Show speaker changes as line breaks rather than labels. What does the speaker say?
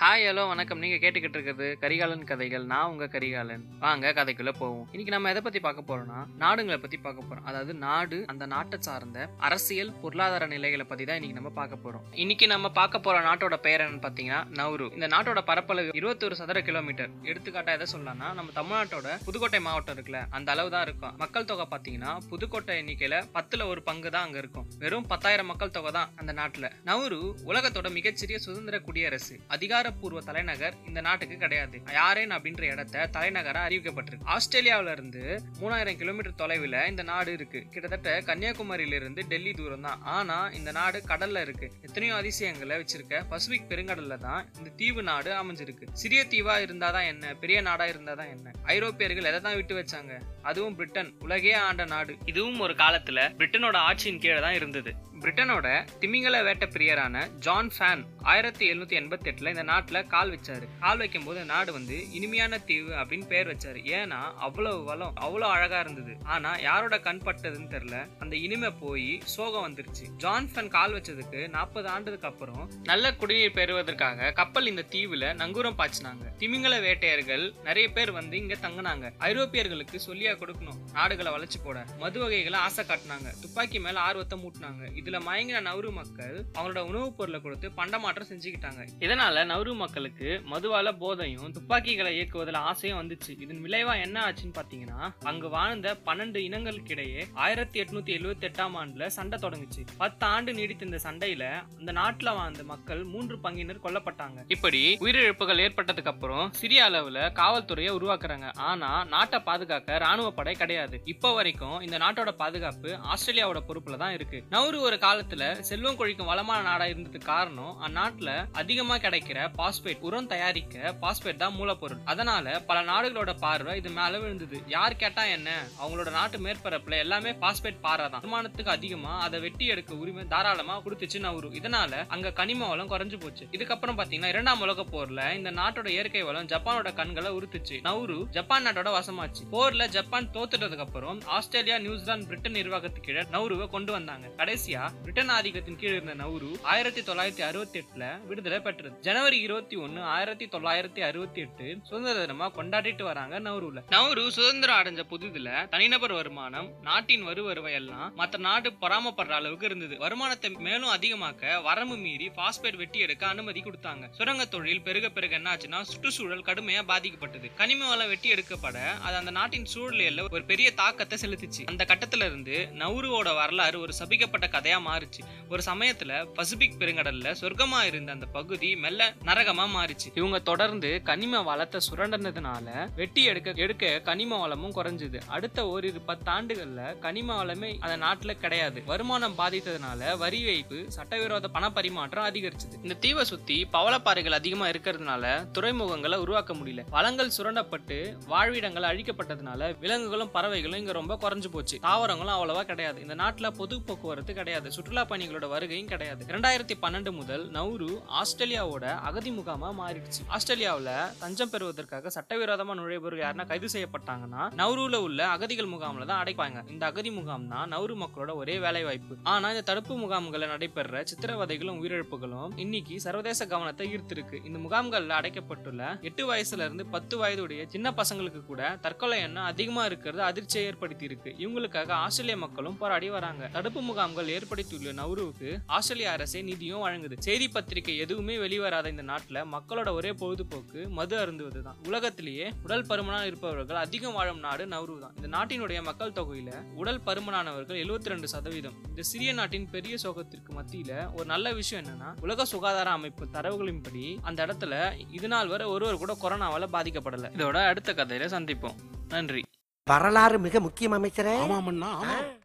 Hi hello வணக்கம். நீங்கள் கேட்டுக்கிட்டு இருக்கிறது கரிகாலன் கதைகள். நான் உங்கள் கரிகாலன். வாங்க கதைக்குள்ளே போவோம். இன்னைக்கு நம்ம எதை பற்றி பார்க்க போகிறோம்னா நாடுங்களை பற்றி பார்க்க போகிறோம் அதாவது நாடு அந்த நாட்டை சார்ந்த அரசியல் பொருளாதார நிலைகளை பற்றி தான் இன்னைக்கு நம்ம பார்க்க போகிறோம் இன்னைக்கு நம்ம பார்க்க போகிற நாட்டோட பெயர் என்னன்னு பார்த்தீங்கன்னா நௌரு இந்த நாட்டோட பரப்பளவு இருபத்தொரு சதுர கிலோமீட்டர். எடுத்துக்காட்டாக எதை சொல்லலாம்னா நம்ம தமிழ்நாட்டோட புதுக்கோட்டை மாவட்டம் இருக்குல்ல அந்த அளவு தான் இருக்கும். மக்கள் தொகை பார்த்தீங்கன்னா புதுக்கோட்டை எண்ணிக்கையில் பத்தில் ஒரு பங்கு தான் அங்கே இருக்கும். வெறும் பத்தாயிரம் மக்கள் தொகை தான் அந்த நாட்டில். நவரு உலகத்தோட மிகச்சிறிய சுதந்திர குடியரசு. அதிகாரப்பூர்வ தலைநகர் இந்த நாட்டுக்கு கிடையாது. யாரேன் அப்படின்ற இடத்த தலைநகரா அறிவிக்கப்பட்டிருக்கு. ஆஸ்திரேலியாவில இருந்து மூணாயிரம் கிலோமீட்டர் தொலைவில் இந்த நாடு இருக்கு. கிட்டத்தட்ட கன்னியாகுமரியில இருந்து டெல்லி தூரம் தான். ஆனா இந்த நாடு கடல்ல இருக்கு. எத்தனையோ அதிசயங்களை வச்சிருக்க பசிபிக் பெருங்கடல்ல தான் இந்த தீவு நாடு அமைஞ்சிருக்கு. சிறிய தீவா இருந்தாதான் என்ன? பெரிய நாடா இருந்தாதான் என்ன? ஐரோப்பியர்கள் எதை தான் விட்டு வச்சாங்க? அதுவும் பிரிட்டன் உலகே ஆண்ட நாடு. இதுவும் ஒரு காலத்துல பிரிட்டனோட ஆட்சியின் கீழே தான் இருந்தது. பிரிட்டனோட திமிங்கல வேட்ட பிரியரான ஜான் ஃபேன் ஆயிரத்தி எழுநூத்தி எண்பத்தி எட்டுல இந்த நாட்டில் கால் வச்சாரு. கால் வைக்கும் போது நாடு வந்து இனிமையான தீவு அப்படின்னு பேர் வச்சாரு. ஏன்னா அவ்வளவு வளம் அவ்வளவு அழகா இருந்தது. ஆனா யாரோட கண் பட்டதுன்னு தெரியல. அந்த இனிமை போய் சோகம் வந்துருச்சு. ஜான் ஃபேன் கால் வச்சதுக்கு நாற்பது ஆண்டுக்கு அப்புறம் நல்ல குடிநீர் பெறுவதற்காக கப்பல் இந்த தீவுல நங்கூரம் பாய்ச்சினாங்க. திமிங்கல வேட்டையர்கள் நிறைய பேர் வந்து இங்க தங்கினாங்க. ஐரோப்பியர்களுக்கு சொல்லியா கொடுக்கணும். நாடுகளை வளர்ச்சி போட. மது வகைகளை ஆசை காட்டினாங்க. துப்பாக்கி மேல ஆர்வத்தை மூட்டினாங்க. இதுல மயங்கின நவரு மக்கள் அவங்களோட உணவுப் பொருளை கொடுத்து பண்டமாற்றம் செஞ்சுக்கிட்டாங்க. இதனால நவரு மக்களுக்கு மதுவால போதையும் துப்பாக்கிகளை இயக்குவதில் ஆசையும் வந்துச்சு. இதன் விளைவா என்ன ஆச்சுன்னு பாத்தீங்கன்னா அங்கு வாழ்ந்த பன்னெண்டு இனங்களுக்கிடையே ஆயிரத்தி எட்நூத்தி எழுவத்தி எட்டாம் ஆண்டுல சண்டை தொடங்குச்சு. பத்து ஆண்டு நீடித்த இந்த சண்டையில அந்த நாட்டுல வாழ்ந்த மக்கள் மூன்று பங்கினர் கொல்லப்பட்டாங்க. இப்படி உயிரிழப்புகள் ஏற்பட்டதுக்கு அப்புறம் சிறிய அளவுல காவல்துறையை உருவாக்குறாங்க. ஆனா நாட்டை பாதுகாக்க ராணுவ படை கிடையாது. இப்போ வரைக்கும் இந்த நாட்டோட பாதுகாப்பு ஆஸ்திரேலியாவோட பொறுப்புல தான் இருக்கு. நவரு ஒரு காலத்துல செல்வம் கொழிக்கும் வளமான நாடா இருந்ததுக்கு காரணம் அந்நாட்டுல அதிகமா கிடைக்கிற பாஸ்பேட் உரம் தயாரிக்க பாஸ்பேட் தான் மூலப்பொருள். அதனால பல நாடுகளோட பார்வை இது மேல விழுந்தது. யார் கேட்டா என்ன? அவங்களோட நாட்டு மேற்பரப்புல எல்லாமே பாஸ்பேட் பாறை தான். வருமானத்துக்கு அதிகமா அதை வெட்டி எடுக்க உரிமை தாராளமா கொடுத்துச்சு நவரு இதனால அங்க கனிம வளம் குறைஞ்சு போச்சு. இதுக்கப்புறம் பாத்தீங்கன்னா இரண்டாம் உலக போர்ல இந்த நாட்டோட இயற்கை வளம் ஜப்பானோட கண்களை உறுத்துச்சு. நவரு ஜப்பான் நாட்டோட வசமாச்சு. போர்ல ஜப்பான் தோத்துட்டதுக்கு அப்புறம் ஆஸ்திரேலியா நியூசிலாந்து பிரிட்டன் நிர்வாகத்துக்கு கீழே நவருவை கொண்டு வந்தாங்க. கடைசியா பிரிட்டன் ஆதிக்கத்தின் கீழ் இருந்த நவுரு ஆயிரத்தி தொள்ளாயிரத்தி அறுபத்தி எட்டுல விடுதலை பெற்றது. ஜனவரி இருபத்தி ஒன்னு ஆயிரத்தி தொள்ளாயிரத்தி அறுபத்தி எட்டு சுதந்திர தினமா கொண்டாடிட்டு வராங்க நவருல. நவரு சுதந்திரம் அடைஞ்ச புதுதுல தனிநபர் வருமானம் நாட்டின் வரு வருவாய் எல்லாம் மற்ற நாடு பராமப்படுற அளவுக்கு இருந்தது. வருமானத்தை மேலும் அதிகமாக்க வரம்பு மீறி பாஸ்பேட் வெட்டி எடுக்க அனுமதி கொடுத்தாங்க. சுரங்க தொழில் பெருக பெருக என்னாச்சுன்னா சுற்றுச்சூழல் கடுமையா பாதிக்கப்பட்டது. கனிம வளம் வெட்டி எடுக்கப்பட அது அந்த நாட்டின் சூழலில் ஒரு பெரிய தாக்கத்தை செலுத்துச்சு. அந்த கட்டத்துல இருந்து நவுருவோட வரலாறு ஒரு சபிக்கப்பட்ட கதையா மாறுச்சு. ஒரு சமயத்தில் பசிபிக் பெருங்கடலில் சொர்க்கமாக இருந்த அந்த பகுதி மெல்ல நரகமாக மாறிச்சு. இவங்க தொடர்ந்து கனிம வளத்தை சுரண்டனதுனால வெட்டி எடுக்க எடுக்க கனிம வளமும் குறைஞ்சது. அடுத்த ஓரிரு பத்தாண்டுகளில் கனிம வளமே அந்த நாட்டில் கிடையாது. வருமானம் பாதித்ததுனால வரி வைப்பு சட்டவிரோத பண பரிமாற்றம் அதிகரிச்சது. இந்த தீவை சுற்றி பவளப்பாறைகள் அதிகமாக இருக்கிறதுனால துறைமுகங்களை உருவாக்க முடியல. வளங்கள் சுரண்டப்பட்டு வாழ்விடங்கள் அழிக்கப்பட்டதுனால விலங்குகளும் பறவைகளும் இங்கே ரொம்ப குறைஞ்சு போச்சு. தாவரங்களும் அவ்வளவா கிடையாது. இந்த நாட்டில் பொது போக்குவரத்து கிடையாது. சுற்றுலா பயணிகளோட வருகையும் கிடையாது. இரண்டாயிரத்தி பன்னெண்டு முதல் நவுரு ஆஸ்திரேலியாவோட அகதி முகாமா மாறிடுச்சு. ஆஸ்திரேலியாவில் தஞ்சம் பெறுவதற்காக சட்டவிரோதமா நுழைபவர்கள் யாருன்னா கைது செய்யப்பட்டாங்கன்னா நவுருல உள்ள அகதிகள் முகாம்ல தான் அடைப்பாங்க. இந்த அகதி முகாம் தான் நவுரு மக்களோட ஒரே வேலை வாய்ப்பு ஆனா இந்த தடுப்பு முகாம்களை நடைபெற சித்திரவதைகளும் உயிரிழப்புகளும் இன்னைக்கு சர்வதேச கவனத்தை ஈர்த்திருக்கு. இந்த முகாம்கள்ல அடைக்கப்பட்டுள்ள எட்டு வயசுல இருந்து பத்து வயதுடைய சின்ன பசங்களுக்கு கூட தற்கொலை எண்ணம் அதிகமா இருக்கிறது அதிர்ச்சியை ஏற்படுத்தி இருக்கு இவங்களுக்காக ஆஸ்திரேலிய மக்களும் போராடி வராங்க. தடுப்பு முகாம்கள் ஏற்படுத்தியுள்ள நௌருவுக்கு ஆஸ்திரேலிய அரசே நிதியும் வழங்குது. செய்தி பத்திரிகை எதுவுமே வெளிவராத இந்த நாட்டுல மக்களோட ஒரே பொழுதுபோக்கு மது அருந்துவதுதான். உலகத்திலேயே உடல் பருமனாக இருப்பவர்கள் அதிகம் வாழும் நாடு நௌரு தான் இந்த நாட்டினுடைய மக்கள் தொகையில உடல் பருமனானவர்கள் 72% ரெண்டு சதவீதம். இந்த சிறிய நாட்டின் பெரிய சோகத்திற்கு மத்தியில ஒரு நல்ல விஷயம் என்னன்னா உலக சுகாதார அமைப்பு தரவுகளின்படி அந்த இடத்துல இது நாள் வரை ஒருவர் கூட கொரோனாவால பாதிக்கப்படல. இதோட அடுத்த கதையில சந்திப்போம். நன்றி.
வரலாறு மிக முக்கியம் அமைச்சரே.
ஆமாமண்ணா ஆமா